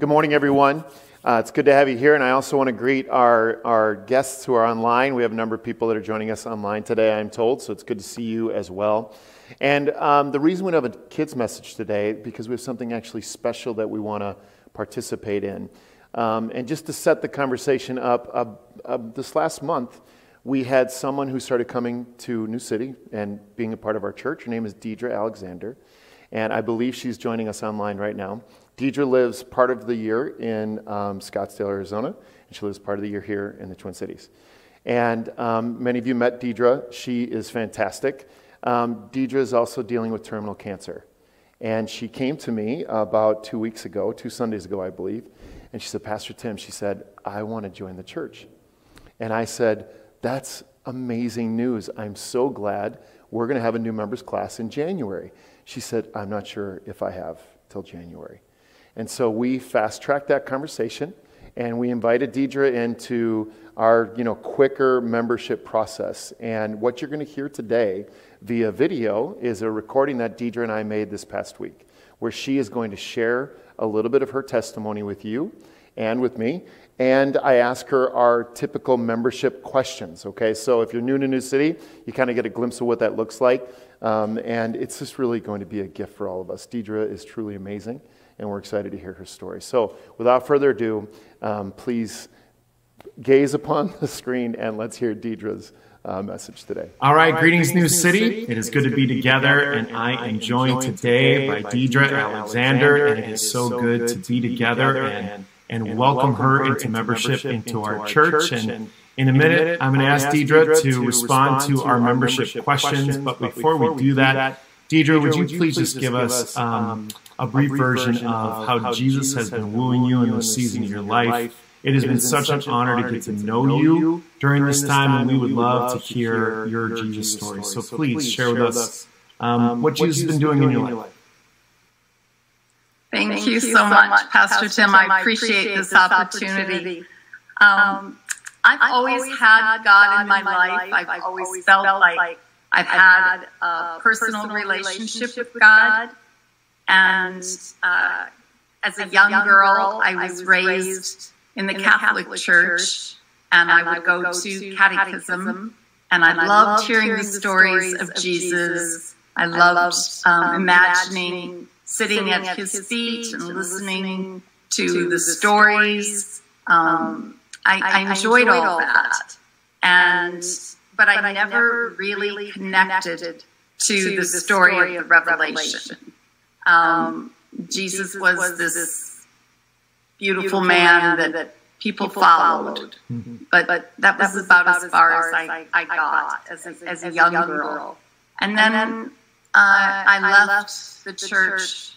Good morning, everyone. Uh, it's good to have you here, and I also want to greet our, our guests who are online. We have a number of people that are joining us online today, I'm told, so it's good to see you as well. And um, the reason we have a kids' message today because we have something actually special that we want to participate in. Um, and just to set the conversation up, uh, uh, this last month, we had someone who started coming to New City and being a part of our church. Her name is Deidre Alexander, and I believe she's joining us online right now. Deidre lives part of the year in um, Scottsdale, Arizona, and she lives part of the year here in the Twin Cities. And um, many of you met Deidre. She is fantastic. Um, Deidre is also dealing with terminal cancer. And she came to me about two weeks ago, two Sundays ago, I believe. And she said, Pastor Tim, she said, I want to join the church. And I said, That's amazing news. I'm so glad. We're going to have a new members class in January. She said, I'm not sure if I have till January. And so we fast tracked that conversation and we invited Deidre into our you know, quicker membership process. And what you're going to hear today via video is a recording that Deidre and I made this past week, where she is going to share a little bit of her testimony with you and with me. And I ask her our typical membership questions. Okay, so if you're new to New City, you kind of get a glimpse of what that looks like. Um, and it's just really going to be a gift for all of us. Deidre is truly amazing and we're excited to hear her story. So, without further ado, um, please gaze upon the screen and let's hear Deidre's uh, message today. All right, greetings, New City. It is good to be together, and I am joined today by Deidre Alexander, and it is so good to be together and, and welcome her into membership into our church. And in a minute, I'm going to ask Deidre to respond to our membership questions, but before we do that, Deidre, would you please just give us um, a brief version of how Jesus has been wooing you in this season of your life. It has been such an honor to get to know you during this time, and we would love to hear your Jesus story. So please share with us um, um what Jesus has been doing in your life. Thank, you so much, Pastor Tim. I appreciate this opportunity. Um, um, I've always had God in my life. I've always felt like I've had a personal relationship with God. And uh, as a young girl, I was raised in the Catholic Church, and I would go to catechism, and I loved hearing the stories of Jesus. I loved um, imagining sitting at his feet and listening to the stories. Um, I, I enjoyed all that, and but I never really connected to the story of the Revelation. Um, Jesus was this beautiful man that, that people followed, mm-hmm. but, but that was about as far as I, I got as a, as a young girl. And then uh, I left the church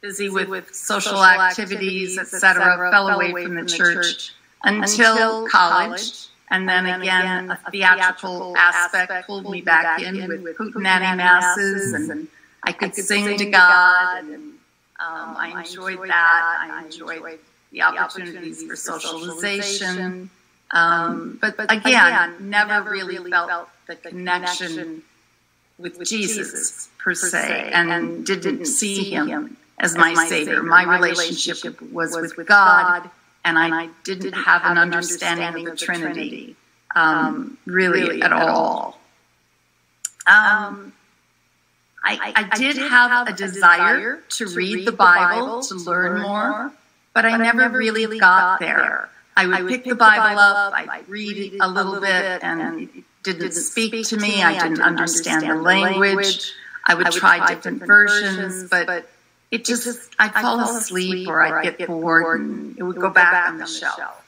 busy with, with social activities, etc., fell away from the church until college. And then again, a theatrical aspect pulled me back in with hootenanny masses and I could, I could sing, sing, to God, and um, um, I enjoyed that. I enjoyed the opportunities for socialization. Um, but, but again, never really felt the connection with Jesus per se, and didn't see Him as my Savior. My relationship was with God, and I didn't have an understanding of the Trinity um, really at all. Um, I, I, did have a desire to read the Bible, to learn more, but I never really got there. I would pick the Bible up, I'd read it a little bit, and it didn't speak to me. I didn't understand the language. I would try different versions, but it just, I'd fall asleep or I'd get bored and it would go back on the shelf.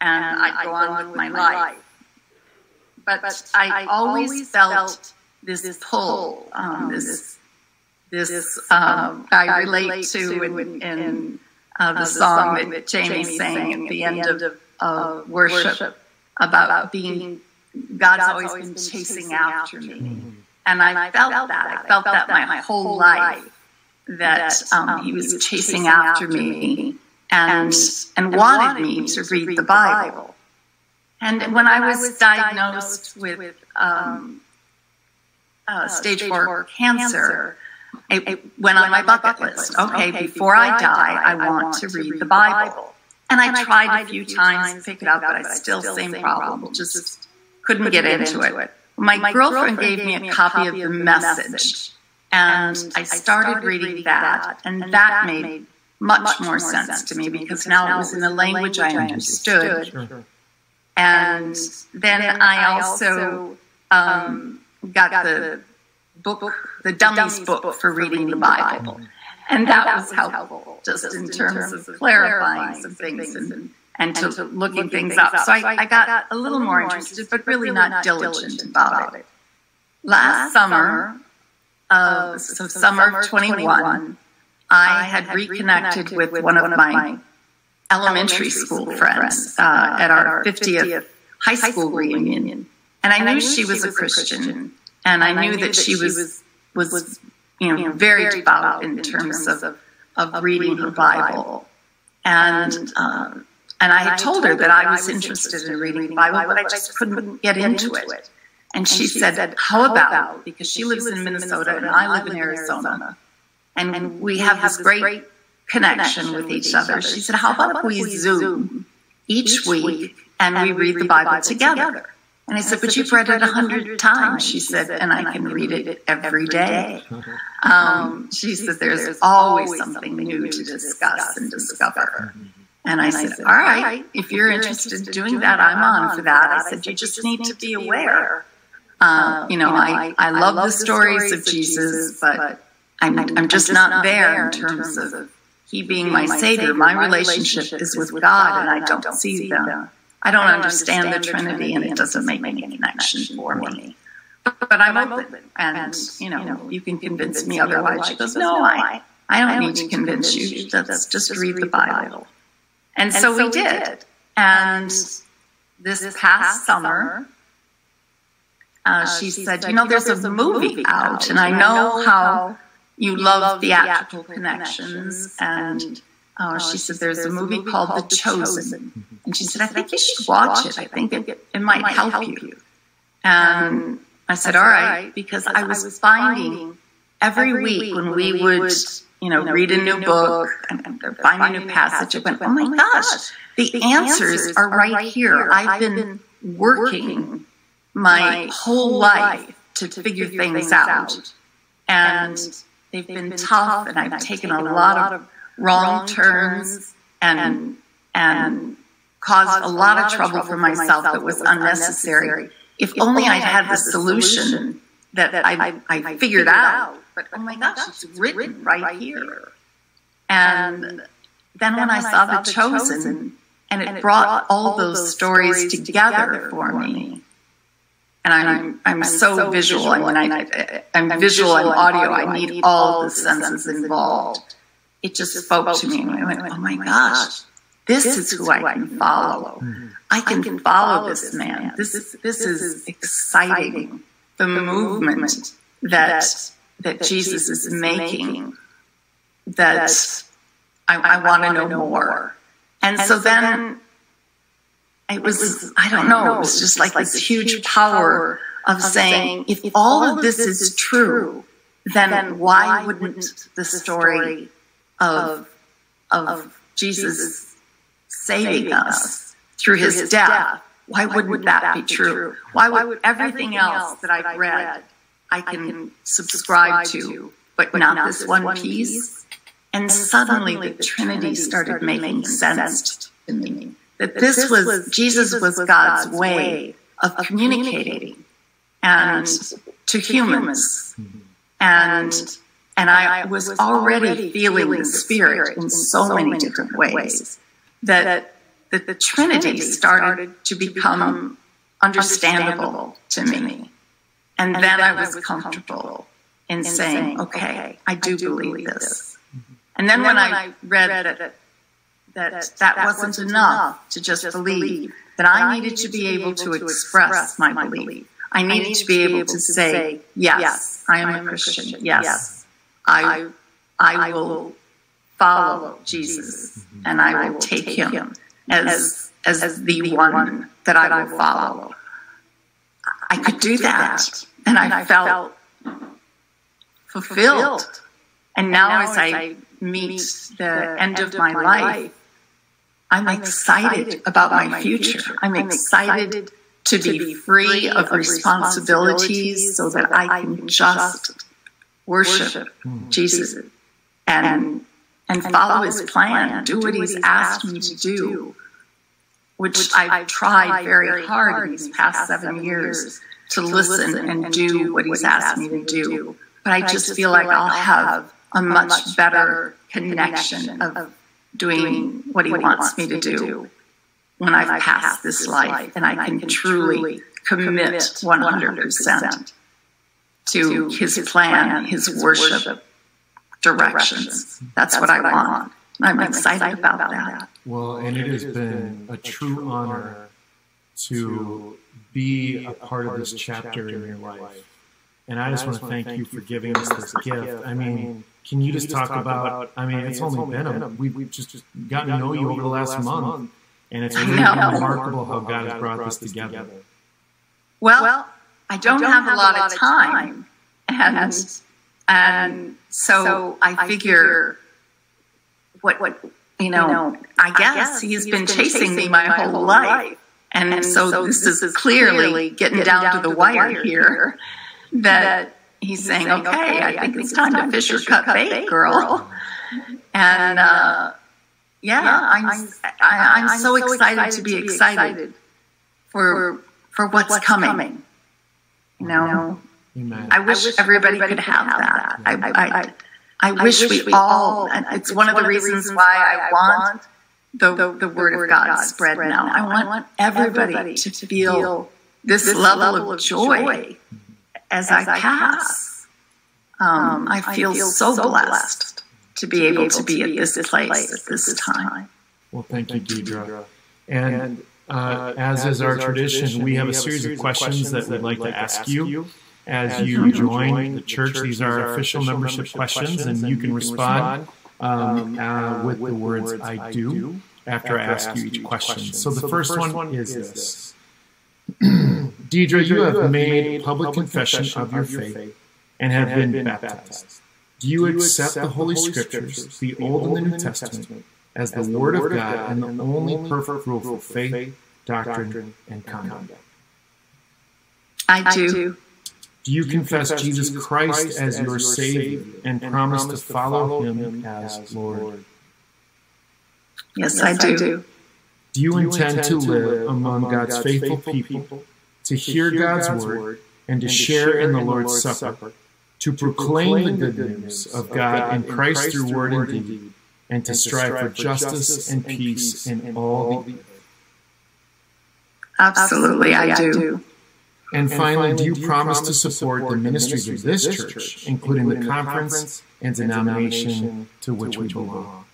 And I'd go on with my life. But I always felt this, this pull, um, um, this this um, I relate to in, in uh, the song that Jamie sang at the end of uh, worship about being God's always been chasing after me, and I felt that. I felt that my whole life that um, He was chasing after me and and wanted me to read the Bible. And when I was diagnosed with um, uh, stage, four, four cancer, it went on my bucket list. Okay, before I die, I want to read the Bible. And I tried a few times to pick it up, but I still same problem. Just couldn't get into it. My girlfriend gave me a copy of the message, and I started reading that, and that made much more sense to me because now it was in a language I understood. And then I also um, got the book, the Dummies book for reading the Bible. And that was helpful, just in terms of clarifying some things and, and to looking things up. So I, I got a little more interested, but really not diligent about it. Last summer, uh, so summer of 21, I had reconnected with one of my elementary school friends uh, at our 50th high school reunion. And I knew she was a Christian, and I knew that she was was you know very devout in terms of of reading her Bible. And um, and I had told her that I was interested in reading the Bible, but I just couldn't get into it. And she said, "How about because she lives in Minnesota and I live in Arizona, and we have this great connection with each other." She said, "How about we Zoom each week and we read the Bible together?" And I said, but you've read it a hundred times. She said, and I can read it every day. Um, she said, there's always something new to discuss and discover. And I said, all right, if you're interested in doing that, I'm on for that. I said, you just need to be aware. Uh, you know, I, I love the stories of Jesus, but I'm, I'm just not there in terms of he being my Savior. My relationship is with God, and I don't see them. I don't, I don't understand, understand, the Trinity, Trinity and it doesn't make any connection for me. But, but I'm open, and you know, you can convince me otherwise. She goes, "No, I, I don't need to convince you. Just, just read the Bible." And so we did. And this past summer, uh, she said, "You know, there's a movie out, and I know how you love theatrical connections and." Oh, oh, she said, there's a movie called The Chosen. Mm-hmm. And she said, I think you should watch it. I think it, it might help you. And um, um, I said, all right, because I was finding every week when we would, you know, read a new book and find a new passage, I went, oh my oh gosh, the answers are right here. I've been working my whole life to figure things out. And they've been tough, and I've taken a lot of wrong turns and and caused a lot of trouble for myself that was unnecessary. If only I had the solution that I, I figured out. But oh my gosh, it's oh written right here. And then when I saw The Chosen, and it brought all those stories together for me. And I'm I'm so visual. I mean, I, I'm visual and audio. I need all the senses involved it just spoke to me. And I went, oh my gosh, this is who I can follow. Mm-hmm. I can follow this man. This is, this is exciting. The movement that, that Jesus is making that I, I want to know more. And so then it was, I don't know, it was just like this huge power of saying, if all of this is true, then why wouldn't the story of, of Jesus saving us through his death, why wouldn't that be true? Why would everything else that I've read I can subscribe to, but not this one piece? And suddenly the Trinity started making sense to me. That this was, Jesus was God's way of communicating and to humans. Mm-hmm. And and I was already feeling the Spirit in so many different ways that, that the Trinity started to become understandable to me. And then I was comfortable in saying, okay, I do believe this. And then when I read that that that wasn't enough to just believe, that I needed to be able to express my belief. I needed to be able to say, yes, I am a Christian. Yes, I, I will follow Jesus and I will take him as, as the one that I will follow. I could do that. And I felt fulfilled And now, as I meet the end of my life, I'm excited about my future. I'm excited to be free of responsibilities so that I can just worship Jesus and and follow his plan, do what he's asked me to do, which I've tried very hard in these past seven years to listen and do what he's asked me to do. But I just feel like I'll have a much better connection of doing what he wants me to do when I've passed this life and I can truly commit 100% to his plan, his worship directions. That's what I want. I'm excited about that. Well, and it has been a true honor to be a part of this chapter in your life. And I just want to thank you for giving us this gift. I mean, can you just talk about? I mean, it's only been a we've just gotten to know you over the last month, and it's really remarkable how God has brought this together. Well, I don't have a lot of time, and and so I figure what what you know. I guess he's been chasing me my whole life, and so this is clearly getting down to the wire here that he's saying, okay, I think it's time to fish or cut bait, girl. And uh, yeah, I'm I, am so excited to be excited for for what's coming. You know, I wish everybody could have that. I I, I wish we all. And it's one of the reasons why I want the the word of God spread now. I want everybody to feel this level of joy as I pass. Um, I feel so blessed to be able to be at this place at this time. Well, thank you, Deidre. And uh, as is our tradition, we have a series of questions that we'd like to ask you as you join the church. These are official membership questions, and you can respond um, uh, with the words "I do" after I ask you each question. So the first one is this. Deidre, you have made public confession of your faith and have been baptized. Do you accept the Holy Scriptures, the Old and the New Testament, as the Word of God and the only perfect rule for faith, doctrine, and conduct? I do. Do you confess Jesus Christ as your Savior and promise to follow Him as Lord? Yes, I do. Do you intend to live among God's faithful people to hear God's word, and to share in the Lord's Supper, to proclaim the good news of God in Christ through word and deed, and to strive for justice and peace in all the earth. Absolutely, I do. And finally, do you promise to support the ministries of this church, including the conference and denomination to which we belong?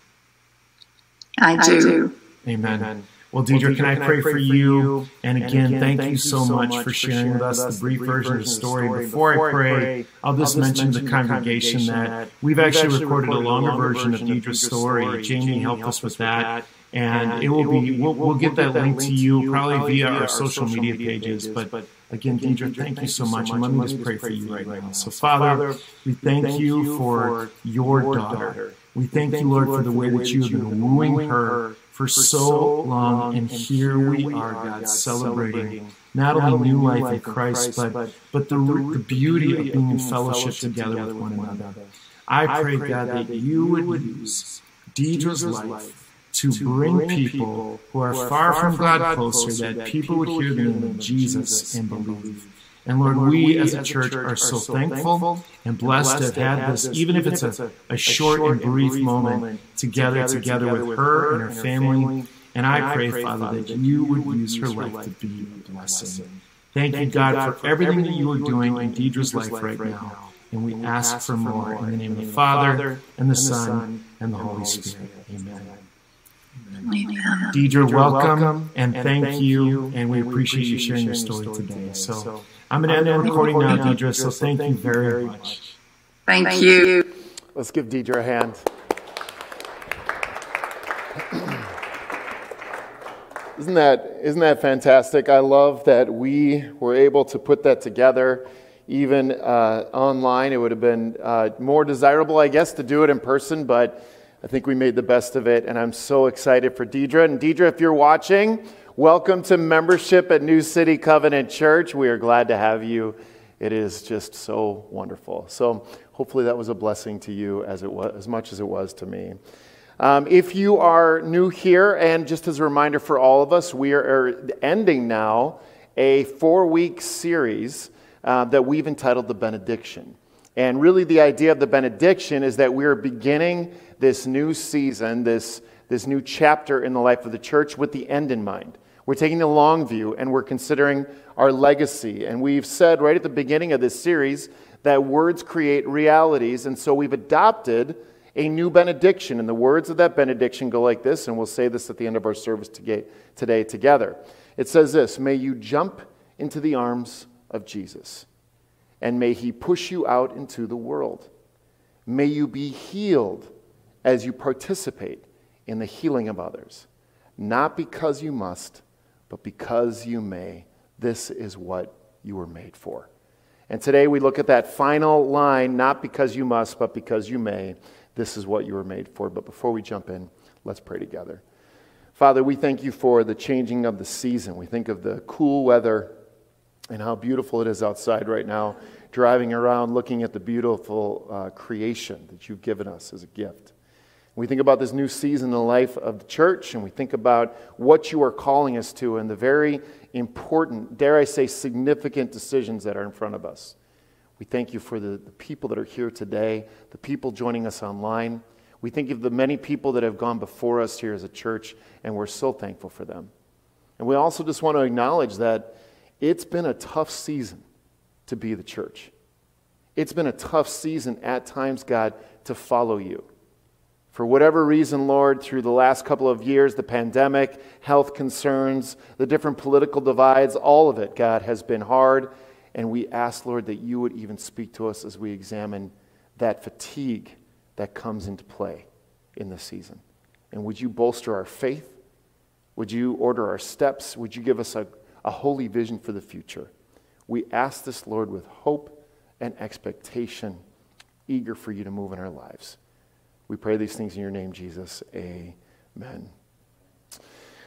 I do. Amen. Well, Deidre, can I pray for you? And again, thank you so much for sharing with us the brief version of the story. Before I pray, I'll just mention the congregation that we've actually recorded a longer version of Deidre's story. Jamie helped us with that. And it will be, we'll, we'll get that link to you probably via our social media pages. But again, Deidre, thank you so much. And let me just pray for you right now. So, Father, we thank you for your daughter. We thank you, Lord, for the way that you have been wooing her for so long, and here we are, God, celebrating not only new life in Christ, but, but the, the beauty of being in fellowship together with one another. I pray, God, that you would use Deidre's life to bring people who are far from God closer, that people would hear the name of Jesus and believe. And Lord, we as a church are so thankful and blessed to have had this, even if it's a, a short and brief moment together, together with her and her family. And I pray, Father, that you would use her life to be a blessing. Thank you, God, for everything that you are doing in Deidre's life right now. And we ask for more in the name of the Father, and the Son, and the Holy Spirit. Amen. Deidre, welcome and thank you, and we appreciate you sharing your story today. So I'm going to end the recording now, Deidre, so thank you very much. Thank you. Let's give Deidre a hand. Isn't that, isn't that fantastic? I love that we were able to put that together even uh, online. It would have been uh, more desirable, I guess, to do it in person, but I think we made the best of it, and I'm so excited for Deidre. And Deidre, if you're watching, welcome to membership at New City Covenant Church. We are glad to have you. It is just so wonderful. So hopefully that was a blessing to you as it was, as much as it was to me. Um, if you are new here, and just as a reminder for all of us, we are ending now a four-week series uh, that we've entitled the benediction. And really, the idea of the benediction is that we are beginning this new season, this, this new chapter in the life of the church with the end in mind. We're taking the long view and we're considering our legacy. And we've said right at the beginning of this series that words create realities. And so we've adopted a new benediction. And the words of that benediction go like this, and we'll say this at the end of our service today together. It says this May you jump into the arms of Jesus, and may he push you out into the world. May you be healed as you participate in the healing of others, not because you must, but because you may. This is what you were made for. And today we look at that final line, not because you must, but because you may. This is what you were made for. But before we jump in, let's pray together. Father, we thank you for the changing of the season. We think of the cool weather and how beautiful it is outside right now, driving around looking at the beautiful uh, creation that you've given us as a gift. We think about this new season in the life of the church, and we think about what you are calling us to and the very important, dare I say, significant decisions that are in front of us. We thank you for the, the people that are here today, the people joining us online. We think of the many people that have gone before us here as a church, and we're so thankful for them. And we also just want to acknowledge that it's been a tough season to be the church. It's been a tough season at times, God, to follow you. For whatever reason, Lord, through the last couple of years, the pandemic, health concerns, the different political divides, all of it, God, has been hard. And we ask, Lord, that you would even speak to us as we examine that fatigue that comes into play in this season. And would you bolster our faith? Would you order our steps? Would you give us a, a holy vision for the future? We ask this, Lord, with hope and expectation, eager for you to move in our lives. We pray these things in your name, Jesus. Amen.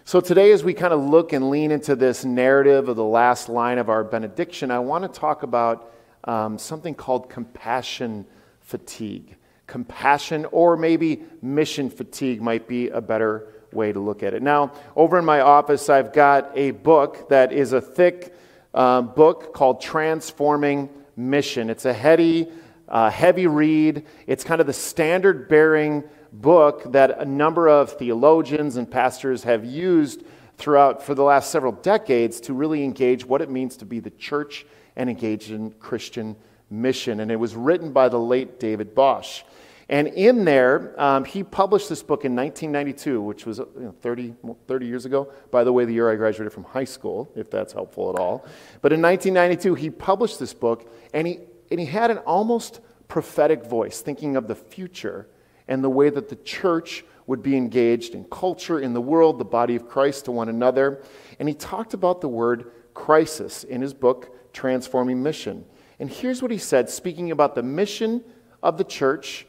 So, today, as we kind of look and lean into this narrative of the last line of our benediction, I want to talk about um, something called compassion fatigue. Compassion, or maybe mission fatigue, might be a better way to look at it. Now, over in my office, I've got a book that is a thick uh, book called Transforming Mission. It's a heady, uh, heavy read. It's kind of the standard bearing book that a number of theologians and pastors have used throughout for the last several decades to really engage what it means to be the church and engage in Christian mission. And it was written by the late David Bosch. And in there, um, he published this book in 1992, which was you know, 30, 30 years ago. By the way, the year I graduated from high school, if that's helpful at all. But in 1992, he published this book, and he and he had an almost prophetic voice, thinking of the future and the way that the church would be engaged in culture, in the world, the body of Christ to one another. And he talked about the word crisis in his book, Transforming Mission. And here's what he said, speaking about the mission of the church,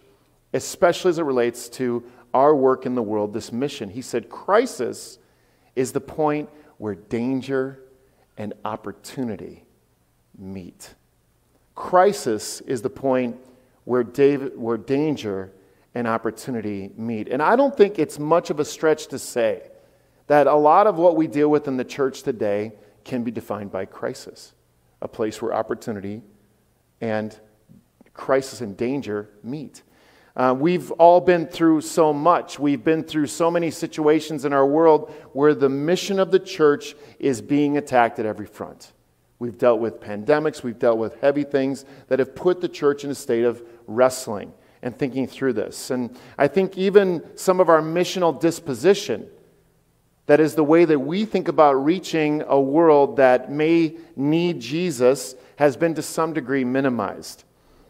especially as it relates to our work in the world, this mission. He said, Crisis is the point where danger and opportunity meet. Crisis is the point where, David, where danger and opportunity meet. And I don't think it's much of a stretch to say that a lot of what we deal with in the church today can be defined by crisis, a place where opportunity and crisis and danger meet. Uh, we've all been through so much. We've been through so many situations in our world where the mission of the church is being attacked at every front. We've dealt with pandemics, we've dealt with heavy things that have put the church in a state of wrestling and thinking through this. And I think even some of our missional disposition, that is the way that we think about reaching a world that may need Jesus, has been to some degree minimized.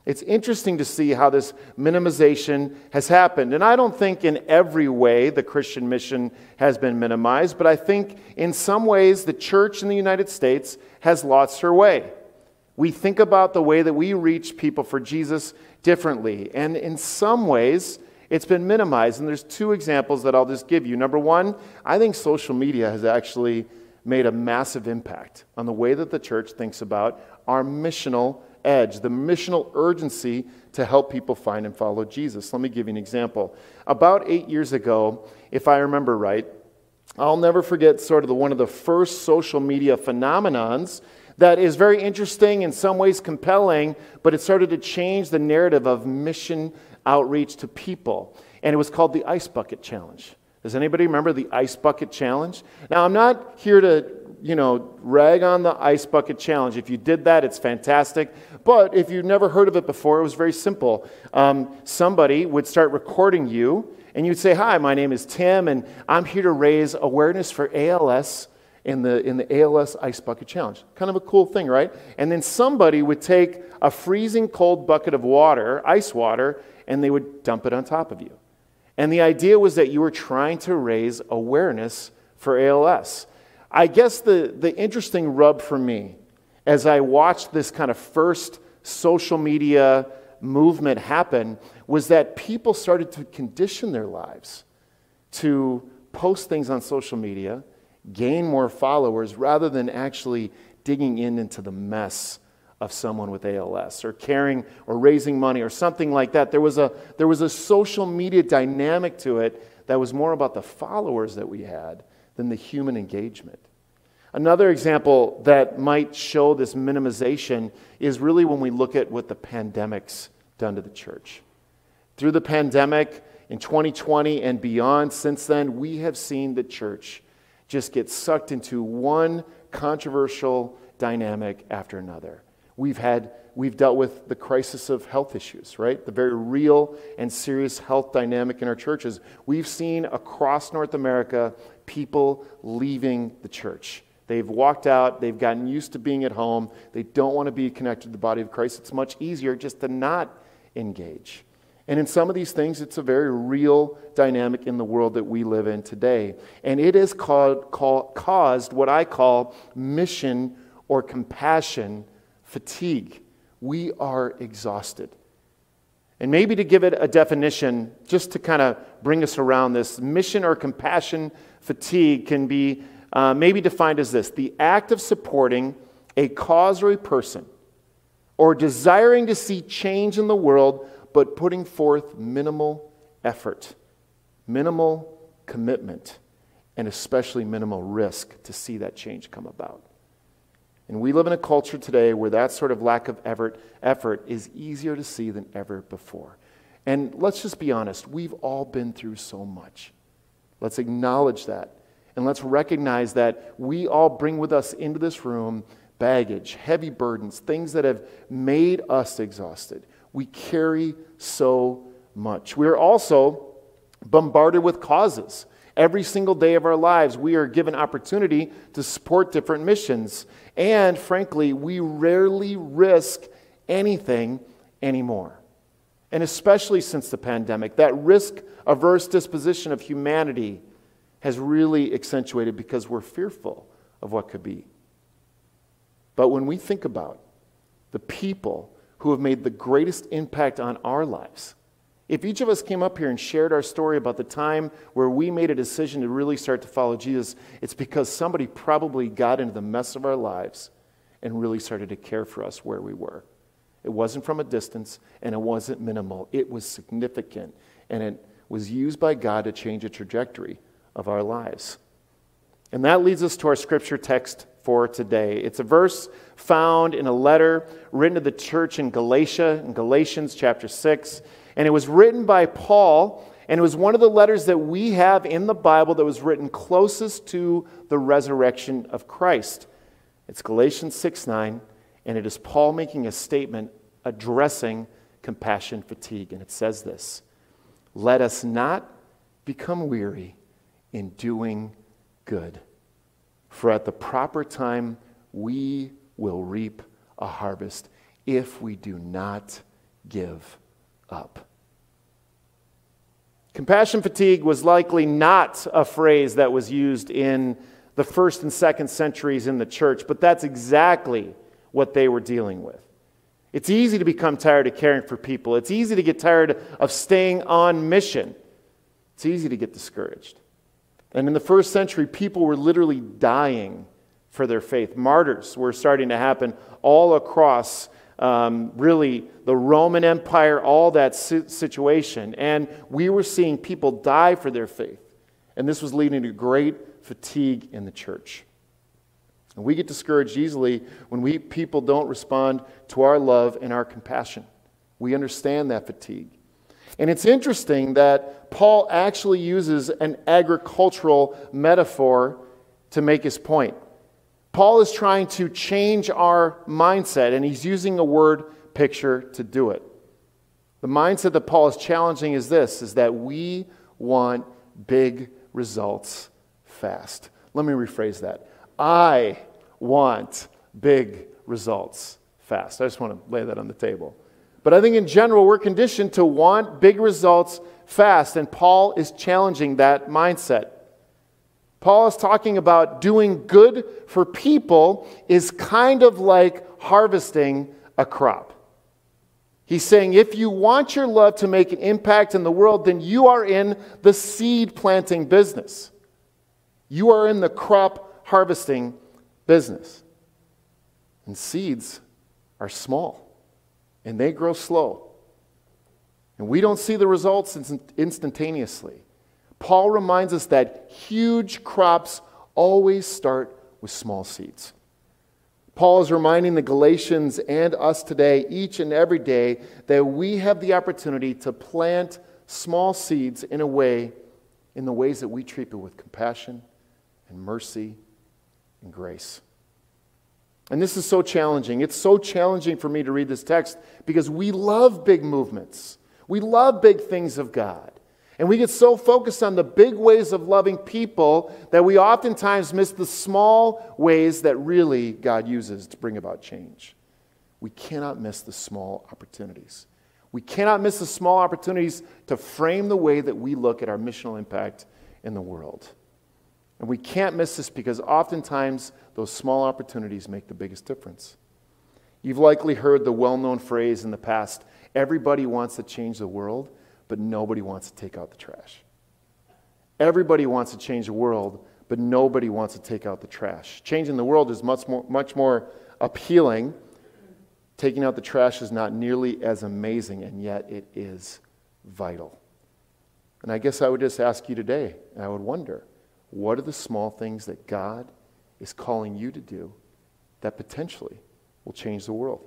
It's interesting to see how this minimization has happened. And I don't think in every way the Christian mission has been minimized, but I think in some ways the church in the United States has lost her way. We think about the way that we reach people for Jesus differently. And in some ways, it's been minimized. And there's two examples that I'll just give you. Number one, I think social media has actually made a massive impact on the way that the church thinks about our missional edge, the missional urgency to help people find and follow Jesus. Let me give you an example. About eight years ago, if I remember right, I'll never forget sort of the, one of the first social media phenomenons that is very interesting, in some ways compelling, but it started to change the narrative of mission outreach to people. And it was called the Ice Bucket Challenge. Does anybody remember the Ice Bucket Challenge? Now, I'm not here to, you know, rag on the Ice Bucket Challenge. If you did that, it's fantastic. But if you've never heard of it before, it was very simple. Um, somebody would start recording you, and you'd say, Hi, my name is Tim, and I'm here to raise awareness for ALS in the, in the ALS Ice Bucket Challenge. Kind of a cool thing, right? And then somebody would take a freezing cold bucket of water, ice water, and they would dump it on top of you. And the idea was that you were trying to raise awareness for ALS. I guess the, the interesting rub for me as I watched this kind of first social media movement happen was that people started to condition their lives to post things on social media, gain more followers, rather than actually digging in into the mess of someone with ALS or caring or raising money or something like that. There was a, there was a social media dynamic to it that was more about the followers that we had than the human engagement. Another example that might show this minimization is really when we look at what the pandemic's done to the church. Through the pandemic in 2020 and beyond, since then, we have seen the church just get sucked into one controversial dynamic after another. We've had we've dealt with the crisis of health issues, right? The very real and serious health dynamic in our churches. We've seen across North America people leaving the church. They've walked out, they've gotten used to being at home, they don't want to be connected to the body of Christ. It's much easier just to not engage. And in some of these things, it's a very real dynamic in the world that we live in today. And it has caused what I call mission or compassion fatigue. We are exhausted. And maybe to give it a definition, just to kind of bring us around this, mission or compassion fatigue can be uh, maybe defined as this the act of supporting a cause or a person or desiring to see change in the world, but putting forth minimal effort, minimal commitment, and especially minimal risk to see that change come about. And we live in a culture today where that sort of lack of effort, effort is easier to see than ever before. And let's just be honest, we've all been through so much. Let's acknowledge that. And let's recognize that we all bring with us into this room baggage, heavy burdens, things that have made us exhausted. We carry so much. We are also bombarded with causes. Every single day of our lives, we are given opportunity to support different missions. And frankly, we rarely risk anything anymore. And especially since the pandemic, that risk averse disposition of humanity has really accentuated because we're fearful of what could be. But when we think about the people who have made the greatest impact on our lives, if each of us came up here and shared our story about the time where we made a decision to really start to follow Jesus, it's because somebody probably got into the mess of our lives and really started to care for us where we were. It wasn't from a distance and it wasn't minimal, it was significant and it was used by God to change a trajectory of our lives. And that leads us to our scripture text for today. It's a verse found in a letter written to the church in Galatia, in Galatians chapter 6. And it was written by Paul, and it was one of the letters that we have in the Bible that was written closest to the resurrection of Christ. It's Galatians 6 9, and it is Paul making a statement addressing compassion fatigue. And it says this Let us not become weary in doing good, for at the proper time we will reap a harvest if we do not give up. Compassion fatigue was likely not a phrase that was used in the first and second centuries in the church, but that's exactly what they were dealing with. It's easy to become tired of caring for people. It's easy to get tired of staying on mission. It's easy to get discouraged. And in the first century, people were literally dying for their faith. Martyrs were starting to happen all across um, really the Roman Empire, all that situation. And we were seeing people die for their faith. And this was leading to great fatigue in the church. And we get discouraged easily when we people don't respond to our love and our compassion. We understand that fatigue. And it's interesting that Paul actually uses an agricultural metaphor to make his point. Paul is trying to change our mindset, and he's using a word picture to do it. The mindset that Paul is challenging is this is that we want big results fast. Let me rephrase that. I want big results fast. I just want to lay that on the table. But I think in general, we're conditioned to want big results fast, and Paul is challenging that mindset. Paul is talking about doing good for people is kind of like harvesting a crop. He's saying if you want your love to make an impact in the world, then you are in the seed planting business. You are in the crop harvesting business. And seeds are small and they grow slow. And we don't see the results instantaneously. Paul reminds us that huge crops always start with small seeds. Paul is reminding the Galatians and us today, each and every day, that we have the opportunity to plant small seeds in a way, in the ways that we treat people with compassion and mercy and grace. And this is so challenging. It's so challenging for me to read this text because we love big movements. We love big things of God. And we get so focused on the big ways of loving people that we oftentimes miss the small ways that really God uses to bring about change. We cannot miss the small opportunities. We cannot miss the small opportunities to frame the way that we look at our missional impact in the world. And we can't miss this because oftentimes those small opportunities make the biggest difference. You've likely heard the well known phrase in the past everybody wants to change the world, but nobody wants to take out the trash. Everybody wants to change the world, but nobody wants to take out the trash. Changing the world is much more, much more appealing. Taking out the trash is not nearly as amazing, and yet it is vital. And I guess I would just ask you today, and I would wonder what are the small things that God is calling you to do that potentially will change the world?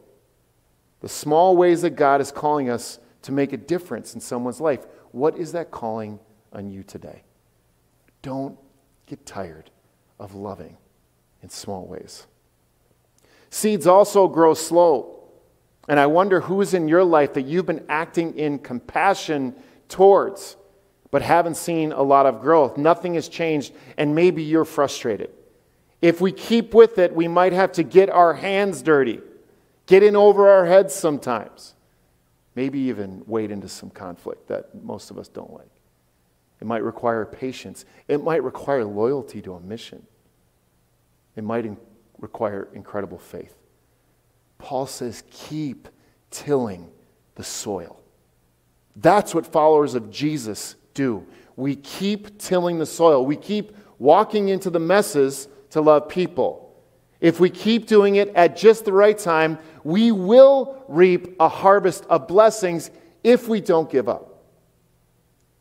The small ways that God is calling us to make a difference in someone's life. What is that calling on you today? Don't get tired of loving in small ways. Seeds also grow slow. And I wonder who is in your life that you've been acting in compassion towards, but haven't seen a lot of growth. Nothing has changed, and maybe you're frustrated. If we keep with it, we might have to get our hands dirty, get in over our heads sometimes. Maybe even wade into some conflict that most of us don't like. It might require patience. It might require loyalty to a mission. It might in- require incredible faith. Paul says, keep tilling the soil. That's what followers of Jesus do. We keep tilling the soil. We keep walking into the messes to love people. If we keep doing it at just the right time, we will reap a harvest of blessings if we don't give up.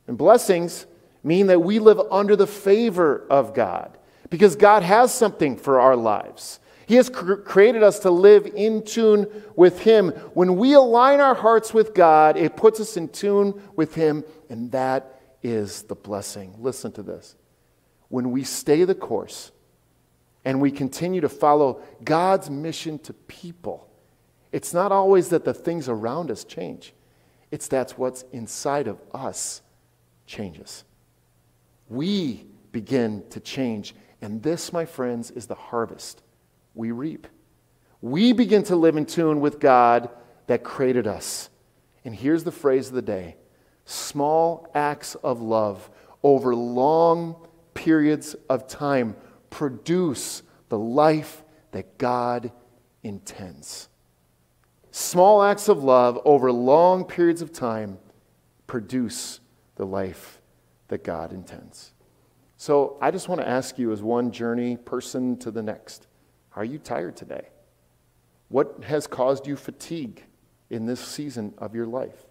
And blessings mean that we live under the favor of God because God has something for our lives. He has cr- created us to live in tune with Him. When we align our hearts with God, it puts us in tune with Him, and that is the blessing. Listen to this. When we stay the course, and we continue to follow God's mission to people, it's not always that the things around us change, it's that what's inside of us changes. We begin to change. And this, my friends, is the harvest we reap. We begin to live in tune with God that created us. And here's the phrase of the day small acts of love over long periods of time produce the life that God intends. Small acts of love over long periods of time produce the life that God intends. So I just want to ask you, as one journey person to the next, are you tired today? What has caused you fatigue in this season of your life?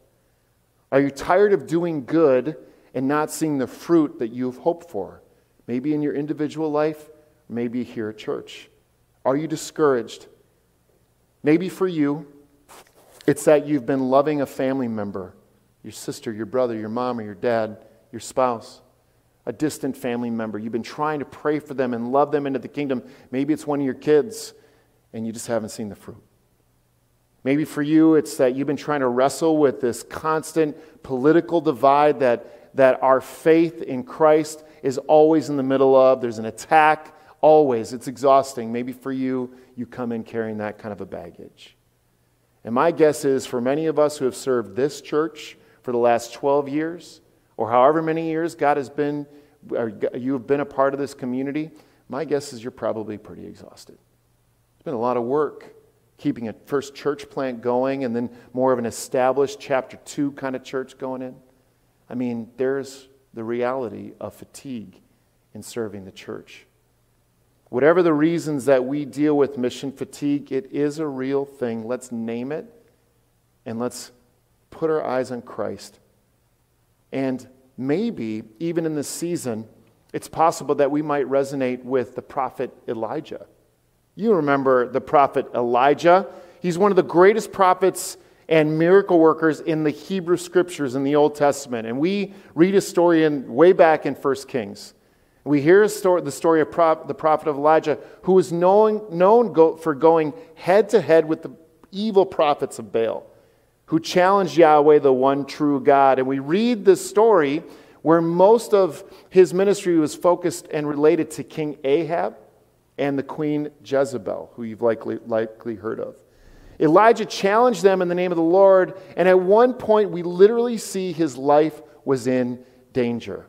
Are you tired of doing good and not seeing the fruit that you've hoped for? Maybe in your individual life, maybe here at church. Are you discouraged? Maybe for you, it's that you've been loving a family member, your sister, your brother, your mom, or your dad, your spouse, a distant family member. You've been trying to pray for them and love them into the kingdom. Maybe it's one of your kids, and you just haven't seen the fruit. Maybe for you, it's that you've been trying to wrestle with this constant political divide that, that our faith in Christ is always in the middle of. There's an attack, always. It's exhausting. Maybe for you, you come in carrying that kind of a baggage. And my guess is for many of us who have served this church for the last 12 years, or however many years God has been, or you have been a part of this community, my guess is you're probably pretty exhausted. It's been a lot of work keeping a first church plant going and then more of an established chapter two kind of church going in. I mean, there's the reality of fatigue in serving the church. Whatever the reasons that we deal with mission fatigue, it is a real thing. Let's name it and let's put our eyes on Christ. And maybe, even in this season, it's possible that we might resonate with the prophet Elijah. You remember the prophet Elijah. He's one of the greatest prophets and miracle workers in the Hebrew scriptures in the Old Testament. And we read his story in, way back in 1 Kings. We hear story, the story of prop, the prophet of Elijah, who was known, known go, for going head to head with the evil prophets of Baal, who challenged Yahweh, the one true God. And we read this story where most of his ministry was focused and related to King Ahab and the queen Jezebel, who you've likely, likely heard of. Elijah challenged them in the name of the Lord, and at one point we literally see his life was in danger.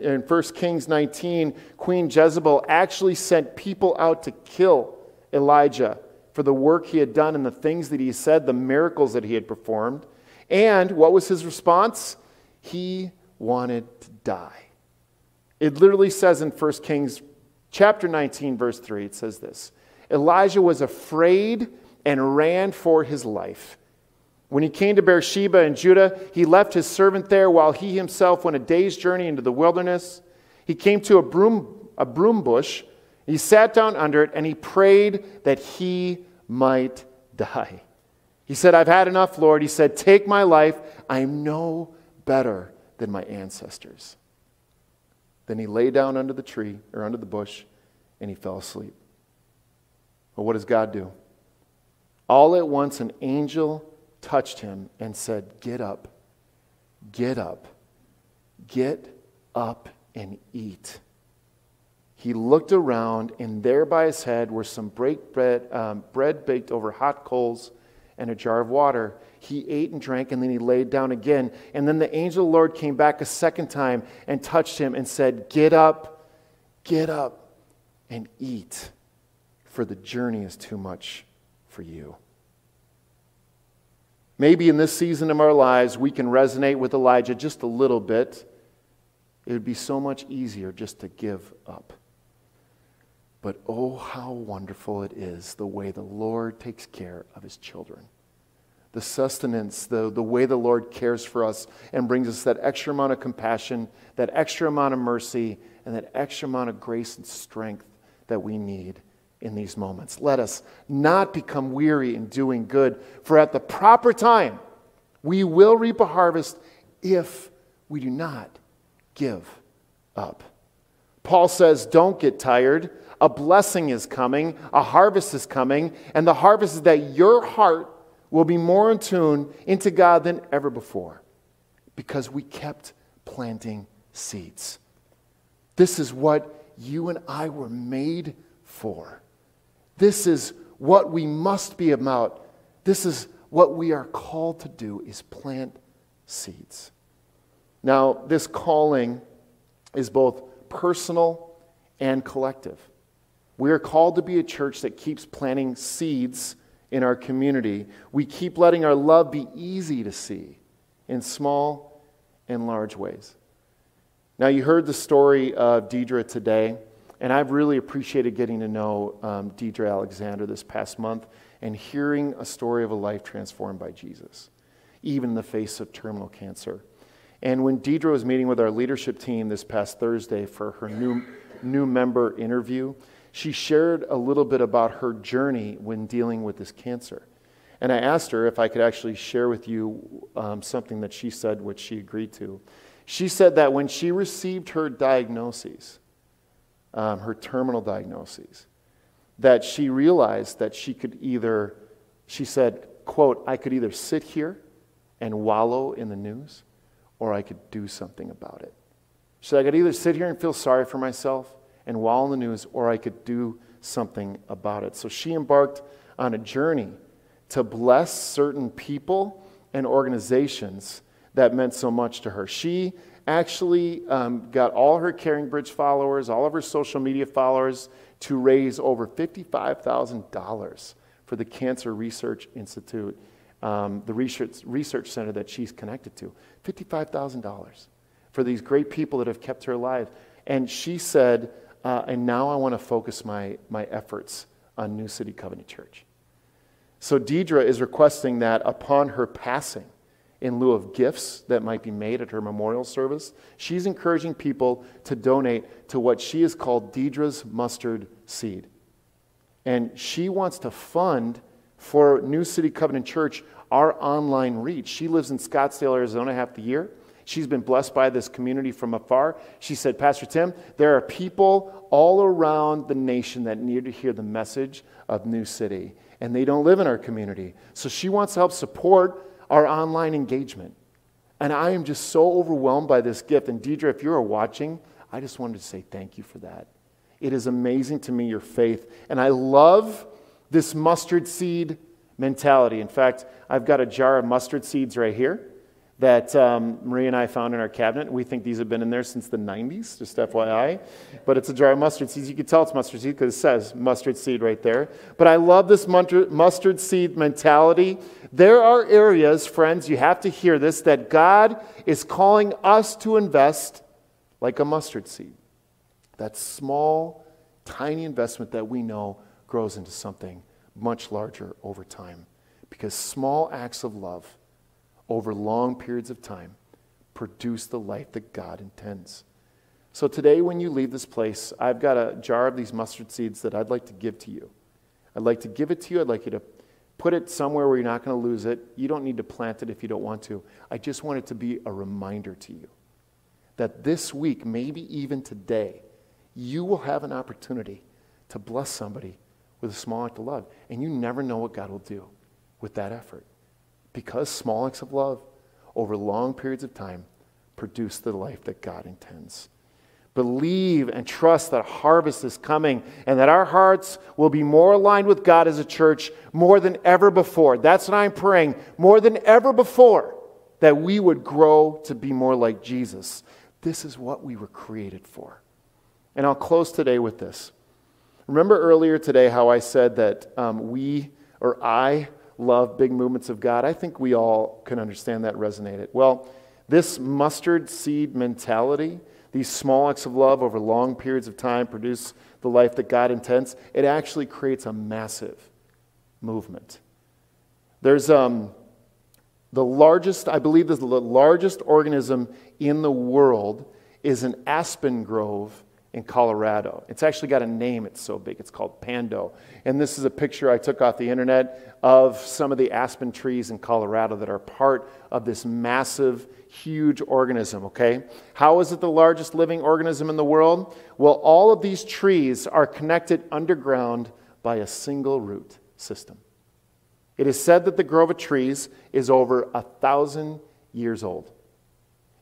In 1, Kings 19, Queen Jezebel actually sent people out to kill Elijah for the work he had done and the things that he said, the miracles that he had performed. And what was his response? He wanted to die. It literally says in 1 Kings chapter 19, verse 3, it says this Elijah was afraid and ran for his life. When he came to Beersheba in Judah, he left his servant there while he himself went a day's journey into the wilderness. He came to a broom, a broom bush. He sat down under it and he prayed that he might die. He said, I've had enough, Lord. He said, Take my life. I'm no better than my ancestors. Then he lay down under the tree or under the bush and he fell asleep. Well, what does God do? All at once, an angel touched him and said, Get up, get up, get up and eat. He looked around, and there by his head were some bread, um, bread baked over hot coals and a jar of water. He ate and drank, and then he laid down again. And then the angel of the Lord came back a second time and touched him and said, Get up, get up, and eat, for the journey is too much for you. Maybe in this season of our lives, we can resonate with Elijah just a little bit. It would be so much easier just to give up. But oh, how wonderful it is the way the Lord takes care of his children. The sustenance, the, the way the Lord cares for us and brings us that extra amount of compassion, that extra amount of mercy, and that extra amount of grace and strength that we need in these moments. Let us not become weary in doing good, for at the proper time we will reap a harvest if we do not give up. Paul says, Don't get tired. A blessing is coming, a harvest is coming, and the harvest is that your heart will be more in tune into God than ever before because we kept planting seeds. This is what you and I were made for. This is what we must be about. This is what we are called to do is plant seeds. Now, this calling is both personal and collective. We are called to be a church that keeps planting seeds in our community. We keep letting our love be easy to see in small and large ways. Now, you heard the story of Deidre today, and I've really appreciated getting to know um, Deidre Alexander this past month and hearing a story of a life transformed by Jesus, even in the face of terminal cancer. And when Deidre was meeting with our leadership team this past Thursday for her new, new member interview, she shared a little bit about her journey when dealing with this cancer. And I asked her if I could actually share with you um, something that she said, which she agreed to. She said that when she received her diagnoses, um, her terminal diagnoses, that she realized that she could either, she said, quote, I could either sit here and wallow in the news or I could do something about it. She said, I could either sit here and feel sorry for myself and wallow in the news or I could do something about it. So she embarked on a journey to bless certain people and organizations that meant so much to her. She actually um, got all her Caring Bridge followers, all of her social media followers, to raise over $55,000 for the Cancer Research Institute, um, the research, research center that she's connected to. $55,000 for these great people that have kept her alive. And she said, uh, and now I want to focus my, my efforts on New City Covenant Church. So Deidre is requesting that upon her passing, in lieu of gifts that might be made at her memorial service. She's encouraging people to donate to what she has called Deidre's Mustard Seed. And she wants to fund for New City Covenant Church our online reach. She lives in Scottsdale, Arizona half the year. She's been blessed by this community from afar. She said, Pastor Tim, there are people all around the nation that need to hear the message of New City, and they don't live in our community. So she wants to help support our online engagement. And I am just so overwhelmed by this gift. And Deidre, if you're watching, I just wanted to say thank you for that. It is amazing to me, your faith. And I love this mustard seed mentality. In fact, I've got a jar of mustard seeds right here that um, Marie and I found in our cabinet. We think these have been in there since the 90s, just FYI. But it's a jar of mustard seeds. You can tell it's mustard seed because it says mustard seed right there. But I love this mustard seed mentality. There are areas, friends, you have to hear this, that God is calling us to invest like a mustard seed. That small, tiny investment that we know grows into something much larger over time. Because small acts of love over long periods of time produce the life that God intends. So today, when you leave this place, I've got a jar of these mustard seeds that I'd like to give to you. I'd like to give it to you. I'd like you to put it somewhere where you're not going to lose it. You don't need to plant it if you don't want to. I just want it to be a reminder to you that this week, maybe even today, you will have an opportunity to bless somebody with a small act of love. And you never know what God will do with that effort because small acts of love over long periods of time produce the life that God intends. Believe and trust that harvest is coming and that our hearts will be more aligned with God as a church more than ever before. That's what I'm praying, more than ever before, that we would grow to be more like Jesus. This is what we were created for. And I'll close today with this. Remember earlier today how I said that um, we, or I, love big movements of God. I think we all can understand that resonated. Well, this mustard seed mentality, these small acts of love over long periods of time produce the life that God intends. It actually creates a massive movement. There's um, the largest, I believe, the largest organism in the world is an aspen grove in Colorado. It's actually got a name, it's so big. It's called Pando. And this is a picture I took off the internet of some of the aspen trees in Colorado that are part of this massive, huge organism, okay? How is it the largest living organism in the world? Well, all of these trees are connected underground by a single root system. It is said that the grove of trees is over a thousand years old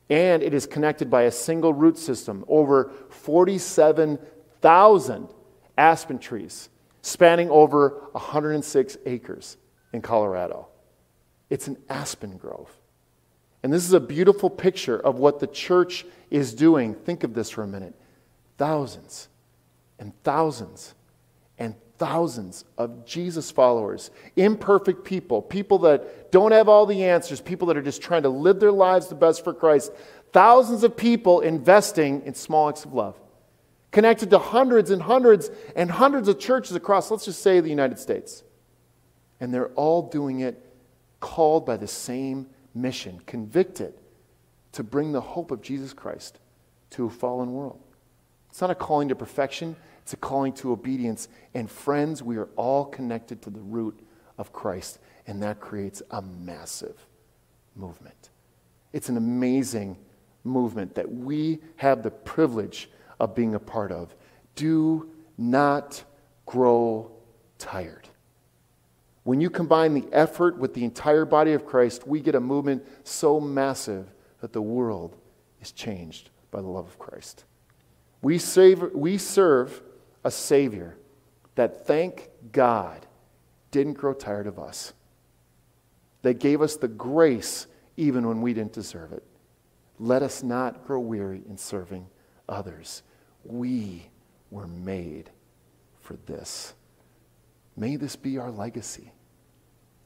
and it is connected by a single root system. Over 47,000 aspen trees spanning over 106 acres in Colorado. It's an aspen grove. And this is a beautiful picture of what the church is doing. Think of this for a minute thousands and thousands and thousands of Jesus followers, imperfect people, people that don't have all the answers, people that are just trying to live their lives the best for Christ. Thousands of people investing in small acts of love, connected to hundreds and hundreds and hundreds of churches across, let's just say, the United States. And they're all doing it called by the same mission, convicted to bring the hope of Jesus Christ to a fallen world. It's not a calling to perfection, it's a calling to obedience. And friends, we are all connected to the root of Christ, and that creates a massive movement. It's an amazing movement that we have the privilege of being a part of. Do not grow tired. When you combine the effort with the entire body of Christ, we get a movement so massive that the world is changed by the love of Christ. We, save, we serve a Savior that, thank God, didn't grow tired of us, that gave us the grace even when we didn't deserve it. Let us not grow weary in serving others. We were made for this. May this be our legacy.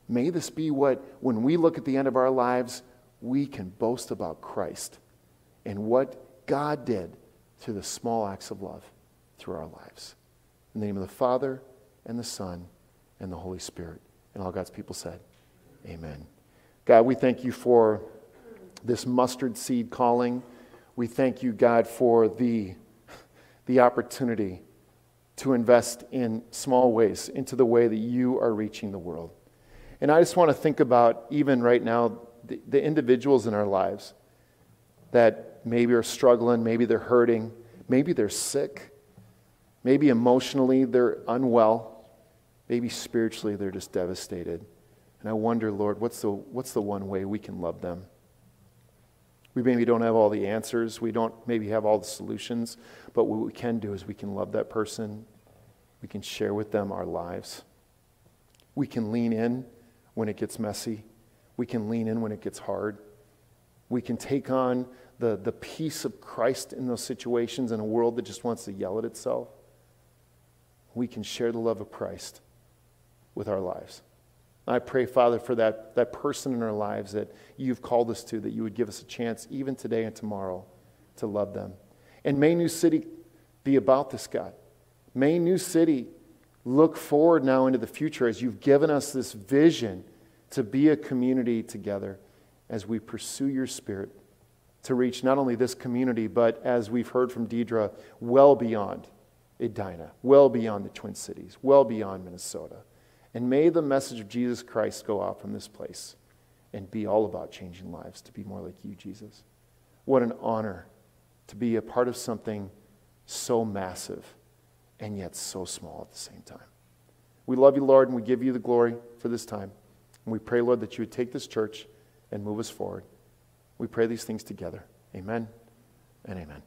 May this be what, when we look at the end of our lives, we can boast about Christ and what God did through the small acts of love through our lives. In the name of the Father, and the Son, and the Holy Spirit. And all God's people said, Amen. God, we thank you for this mustard seed calling. We thank you, God, for the, the opportunity to invest in small ways into the way that you are reaching the world. And I just want to think about, even right now, the, the individuals in our lives that maybe are struggling, maybe they're hurting, maybe they're sick. Maybe emotionally they're unwell. Maybe spiritually they're just devastated. And I wonder, Lord, what's the, what's the one way we can love them? We maybe don't have all the answers. We don't maybe have all the solutions. But what we can do is we can love that person. We can share with them our lives. We can lean in when it gets messy. We can lean in when it gets hard. We can take on the, the peace of Christ in those situations in a world that just wants to yell at itself we can share the love of Christ with our lives. I pray, Father, for that, that person in our lives that you've called us to, that you would give us a chance, even today and tomorrow, to love them. And may New City be about this, God. May New City look forward now into the future as you've given us this vision to be a community together as we pursue your spirit to reach not only this community, but as we've heard from Deidre, well beyond Edina, well beyond the Twin Cities, well beyond Minnesota. And may the message of Jesus Christ go out from this place and be all about changing lives, to be more like you, Jesus. What an honor to be a part of something so massive and yet so small at the same time. We love you, Lord, and we give you the glory for this time. And we pray, Lord, that you would take this church and move us forward. We pray these things together. Amen and amen.